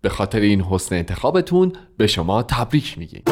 به خاطر این حسن انتخابتون به شما تبریک میگیم.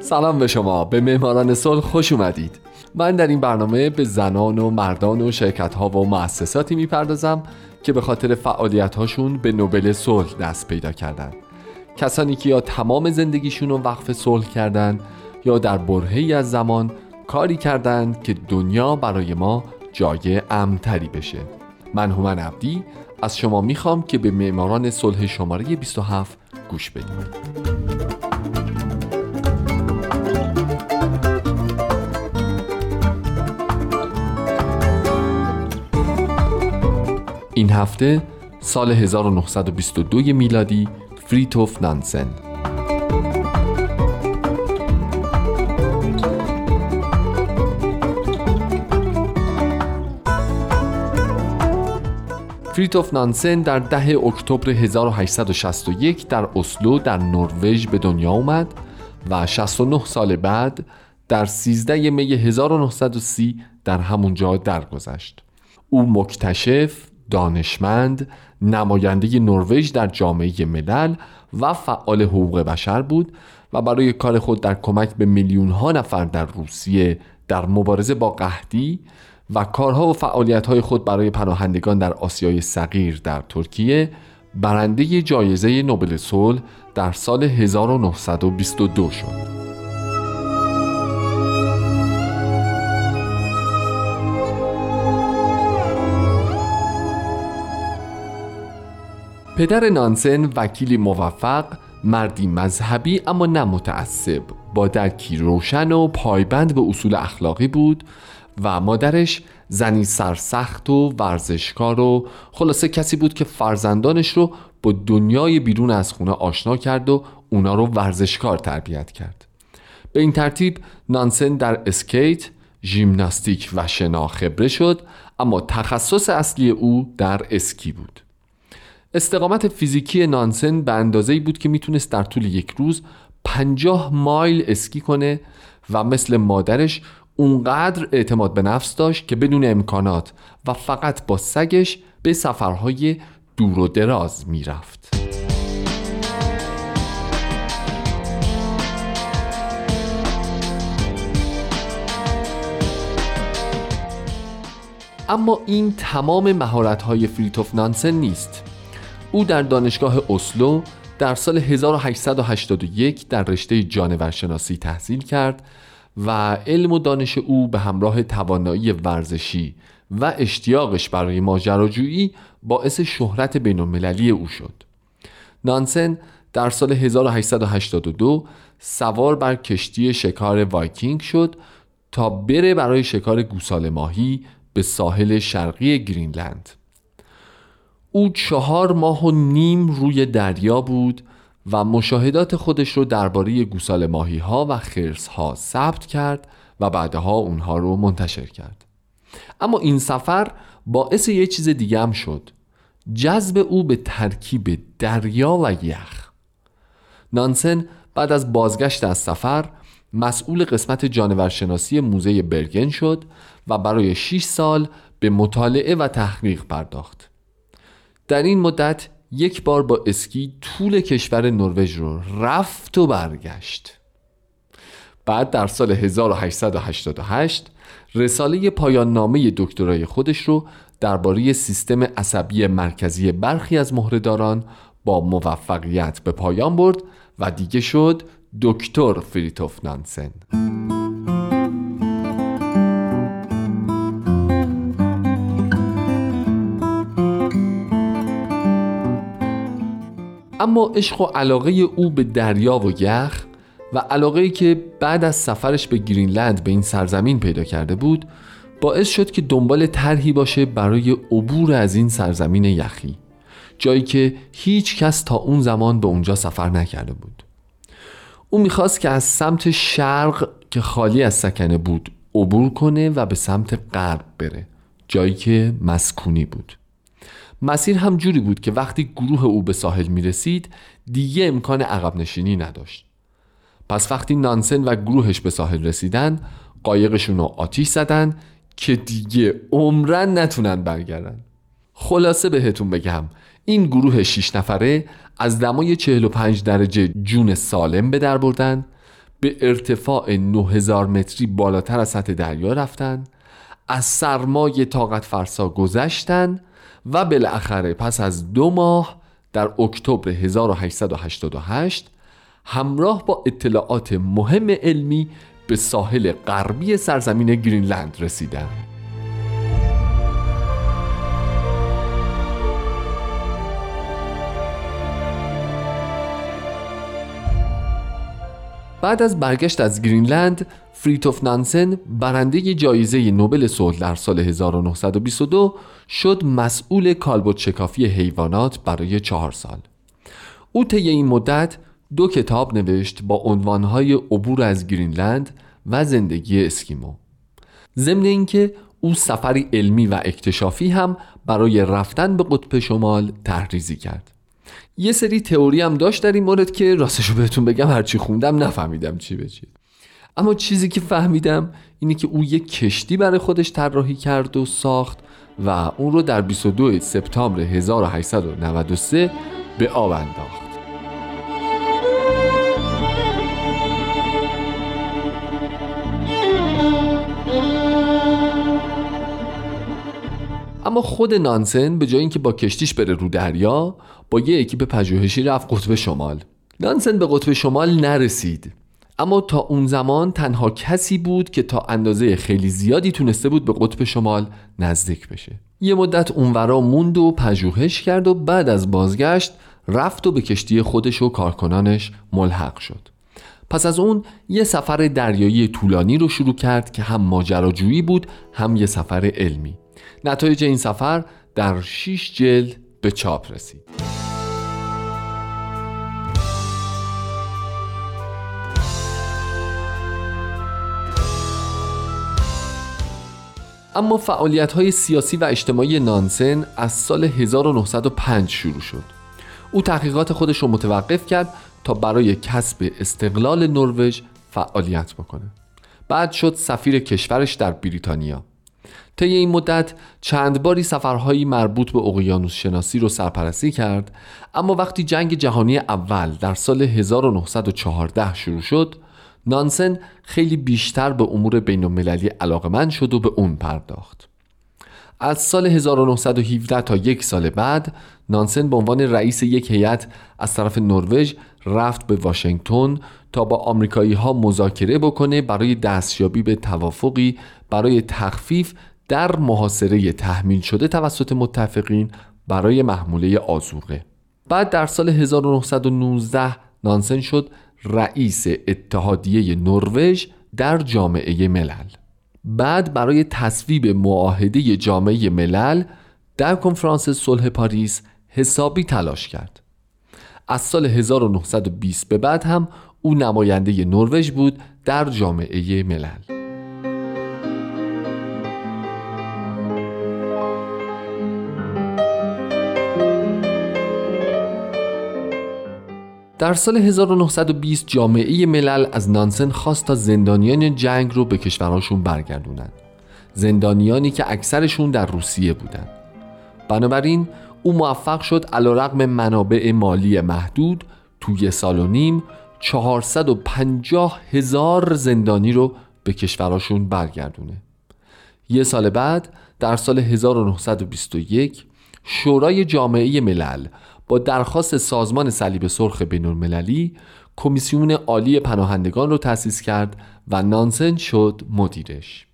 سلام به شما به معماران صلح خوش اومدید. من در این برنامه به زنان و مردان و شرکت ها و مؤسساتی می‌پردازم که به خاطر فعالیت هاشون به نوبل صلح دست پیدا کردند کسانی که یا تمام زندگیشون رو وقف صلح کردند یا در برهی از زمان کاری کردند که دنیا برای ما جای امتری بشه. من هومن عبدی از شما می‌خوام که به معماران صلح شماره 27 گوش بدید این هفته سال 1922 میلادی فریتوف نانسن. فریتوف نانسن در ده اکتبر 1861 در اسلو در نروژ به دنیا اومد و 69 سال بعد در 13 می 1930 در همونجا درگذشت. او مکتشف، دانشمند، نماینده نروژ در جامعه ملل و فعال حقوق بشر بود و برای کار خود در کمک به میلیون ها نفر در روسیه در مبارزه با قحطی و کارها و فعالیت های خود برای پناهندگان در آسیای صغیر در ترکیه برنده جایزه نوبل صلح در سال 1922 شد. پدر نانسن وکیلی موفق مردی مذهبی اما نه متعصب با درکی روشن و پایبند به اصول اخلاقی بود و مادرش زنی سرسخت و ورزشکار و خلاصه کسی بود که فرزندانش رو با دنیای بیرون از خونه آشنا کرد و اونا رو ورزشکار تربیت کرد. به این ترتیب نانسن در اسکیت، ژیمناستیک و شنا خبره شد اما تخصص اصلی او در اسکی بود. استقامت فیزیکی نانسن به اندازه بود که می‌تونست در طول یک روز پنجاه مایل اسکی کنه و مثل مادرش اونقدر اعتماد به نفس داشت که بدون امکانات و فقط با سگش به سفرهای دور و دراز می‌رفت. اما این تمام مهارت های فریتوف نانسن نیست او در دانشگاه اسلو در سال 1881 در رشته جانورشناسی تحصیل کرد و علم و دانش او به همراه توانایی ورزشی و اشتیاقش برای ماجراجویی باعث شهرت بین المللی او شد. نانسن در سال 1882 سوار بر کشتی شکار وایکینگ شد تا بره برای شکار گوساله ماهی به ساحل شرقی گرینلند. او چهار ماه و نیم روی دریا بود و مشاهدات خودش رو درباره گوسال ماهی ها و خرس ها ثبت کرد و بعدها اونها رو منتشر کرد. اما این سفر باعث یه چیز دیگه هم شد. جذب او به ترکیب دریا و یخ. نانسن بعد از بازگشت از سفر مسئول قسمت جانورشناسی موزه برگن شد و برای 6 سال به مطالعه و تحقیق پرداخت. در این مدت یک بار با اسکی طول کشور نروژ رو رفت و برگشت. بعد در سال 1888 رساله پایان نامه دکترای خودش رو درباره سیستم عصبی مرکزی برخی از مهرهداران با موفقیت به پایان برد و دیگه شد دکتر فریتوف نانسن. اما عشق و علاقه او به دریا و یخ و علاقه که بعد از سفرش به گرینلند به این سرزمین پیدا کرده بود باعث شد که دنبال طرحی باشه برای عبور از این سرزمین یخی جایی که هیچ کس تا اون زمان به اونجا سفر نکرده بود. او می‌خواست که از سمت شرق که خالی از سکنه بود عبور کنه و به سمت غرب بره جایی که مسکونی بود. مسیر هم جوری بود که وقتی گروه او به ساحل می رسید دیگه امکان عقب نشینی نداشت. پس وقتی نانسن و گروهش به ساحل رسیدن قایقشون رو آتیش زدن که دیگه عمرن نتونن برگردن. خلاصه بهتون بگم این گروه 6 نفره از دمای 45 درجه جون سالم به در بردن به ارتفاع 9000 متری بالاتر از سطح دریا رفتن از سرمای طاقت فرسا گذشتن و بالاخره پس از دو ماه در اکتبر 1888 همراه با اطلاعات مهم علمی به ساحل غربی سرزمین گرینلند رسیدند. بعد از برگشت از گرینلند فریتوف نانسن برنده جایزه نوبل صلح در سال 1922 شد مسئول کالبد شکافی حیوانات برای چهار سال. او طی این مدت دو کتاب نوشت با عنوانهای عبور از گرینلند و زندگی اسکیمو. ضمن اینکه او سفری علمی و اکتشافی هم برای رفتن به قطب شمال تحریزی کرد. یه سری تئوری هم داشت در این مورد که راستشو بهتون بگم هرچی خوندم نفهمیدم چی به چی. اما چیزی که فهمیدم اینه که او یک کشتی برای خودش طراحی کرد و ساخت و اون رو در 22 سپتامبر 1893 به آب انداخت. اما خود نانسن به جای اینکه با کشتیش بره رو دریا با یه اکیپ پژوهشی رفت قطب شمال. نانسن به قطب شمال نرسید. اما تا اون زمان تنها کسی بود که تا اندازه خیلی زیادی تونسته بود به قطب شمال نزدیک بشه. یه مدت اونورا موند و پژوهش کرد و بعد از بازگشت رفت و به کشتی خودش و کارکنانش ملحق شد. پس از اون یه سفر دریایی طولانی رو شروع کرد که هم ماجراجویی بود هم یه سفر علمی. نتایج این سفر در 6 جلد به چاپ رسید. اما فعالیت های سیاسی و اجتماعی نانسن از سال 1905 شروع شد. او تحقیقات خودش رو متوقف کرد تا برای کسب استقلال نروژ فعالیت بکنه. بعد شد سفیر کشورش در بریتانیا. طی این مدت چند باری سفرهایی مربوط به اقیانوس شناسی رو سرپرستی کرد اما وقتی جنگ جهانی اول در سال 1914 شروع شد نانسن خیلی بیشتر به امور بین المللی علاقمند شد و به اون پرداخت. از سال 1917 تا یک سال بعد نانسن به عنوان رئیس یک هیئت از طرف نروژ رفت به واشنگتن تا با آمریکایی ها مذاکره بکنه برای دستیابی به توافقی برای تخفیف در محاصره تحمیل شده توسط متفقین برای محموله آزوقه بعد در سال 1919 نانسن شد رئیس اتحادیه نروژ در جامعه ملل. بعد برای تصویب معاهده جامعه ملل در کنفرانس صلح پاریس حسابی تلاش کرد. از سال 1920 به بعد هم او نماینده نروژ بود در جامعه ملل. در سال 1920 جامعه ملل از نانسن خواست تا زندانیان جنگ رو به کشورهاشون برگردونند زندانیانی که اکثرشون در روسیه بودند بنابراین او موفق شد علیرغم منابع مالی محدود توی سال و نیم 450 هزار زندانی رو به کشوراشون برگردونه. یه سال بعد در سال 1921 شورای جامعه ملل با درخواست سازمان صلیب سرخ بین المللی کمیسیون عالی پناهندگان رو تأسیس کرد و نانسن شد مدیرش.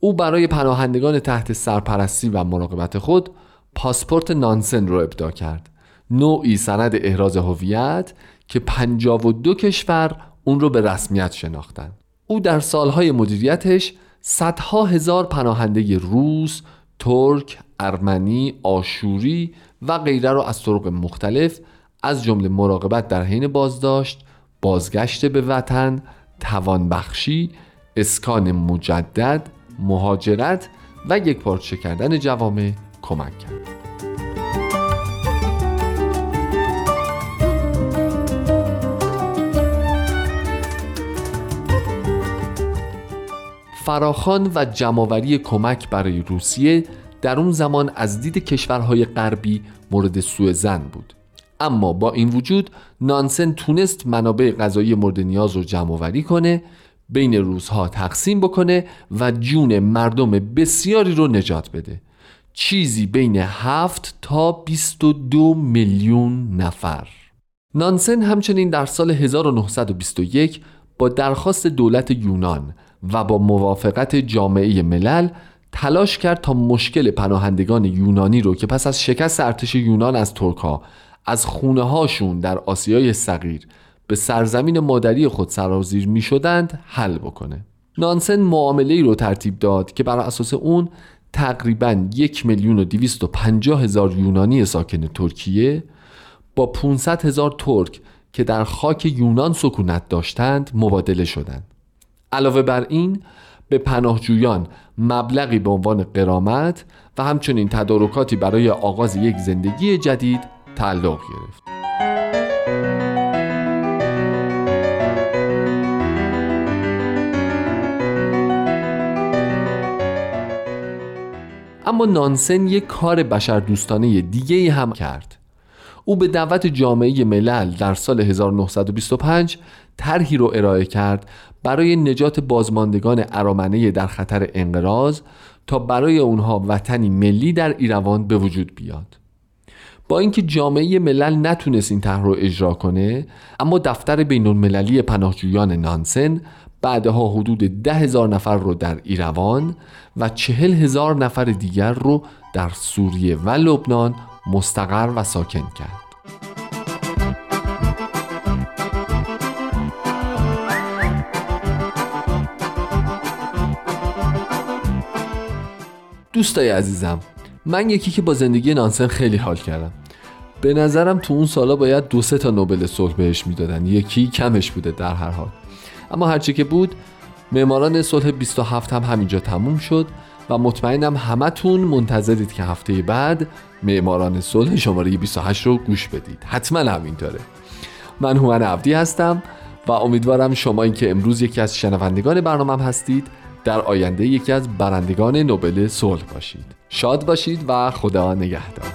او برای پناهندگان تحت سرپرستی و مراقبت خود پاسپورت نانسن رو ابدا کرد. نوعی سند احراز هویت که 52 کشور اون رو به رسمیت شناختن. او در سالهای مدیریتش صدها هزار پناهنده روس، ترک، ارمنی، آشوری و غیره را از طرق مختلف از جمله مراقبت در حین بازداشت، بازگشت به وطن، توانبخشی، اسکان مجدد، مهاجرت و یک پارچه کردن جوامع کمک کرد. فراخان و جمعوری کمک برای روسیه در اون زمان از دید کشورهای غربی مورد سوء زن بود. اما با این وجود نانسن تونست منابع غذایی مورد نیاز رو جمعوری کنه بین روزها تقسیم بکنه و جون مردم بسیاری رو نجات بده. چیزی بین 7 تا 22 میلیون نفر. نانسن همچنین در سال 1921 با درخواست دولت یونان و با موافقت جامعه ملل تلاش کرد تا مشکل پناهندگان یونانی رو که پس از شکست ارتش یونان از ترکا از خونه هاشون در آسیای صغیر به سرزمین مادری خود سرازیر می شدند حل بکنه. نانسن معامله ای رو ترتیب داد که بر اساس اون تقریبا یک میلیون و دویست و پنجاه هزار یونانی ساکن ترکیه با 500 هزار ترک که در خاک یونان سکونت داشتند مبادله شدند. علاوه بر این به پناهجویان مبلغی به عنوان قرامت و همچنین تدارکاتی برای آغاز یک زندگی جدید تعلق گرفت. اما نانسن یک کار بشردوستانه دیگه هم کرد. او به دعوت جامعه ملل در سال 1925 طرحی رو ارائه کرد برای نجات بازماندگان ارامنه در خطر انقراض تا برای اونها وطنی ملی در ایروان به وجود بیاد. با اینکه جامعه ملل نتونست این طرح رو اجرا کنه اما دفتر بین المللی پناهجویان نانسن بعدها حدود ده هزار نفر رو در ایروان و چهل هزار نفر دیگر رو در سوریه و لبنان مستقر و ساکن کرد. دوستای عزیزم من یکی که با زندگی نانسن خیلی حال کردم. به نظرم تو اون سالا باید دو سه تا نوبل صلح بهش می‌دادن. یکی کمش بوده در هر حال. اما هرچی که بود معماران صلح 27 هم همینجا تموم شد. و مطمئنم همتون منتظرید که هفته بعد معماران صلح شماره 28 رو گوش بدید. حتما همینطوره من هومن عبدی هستم و امیدوارم شما این که امروز یکی از شنوندگان برنامه هستید در آینده یکی از برندگان نوبل صلح باشید. شاد باشید و خدا نگهدار.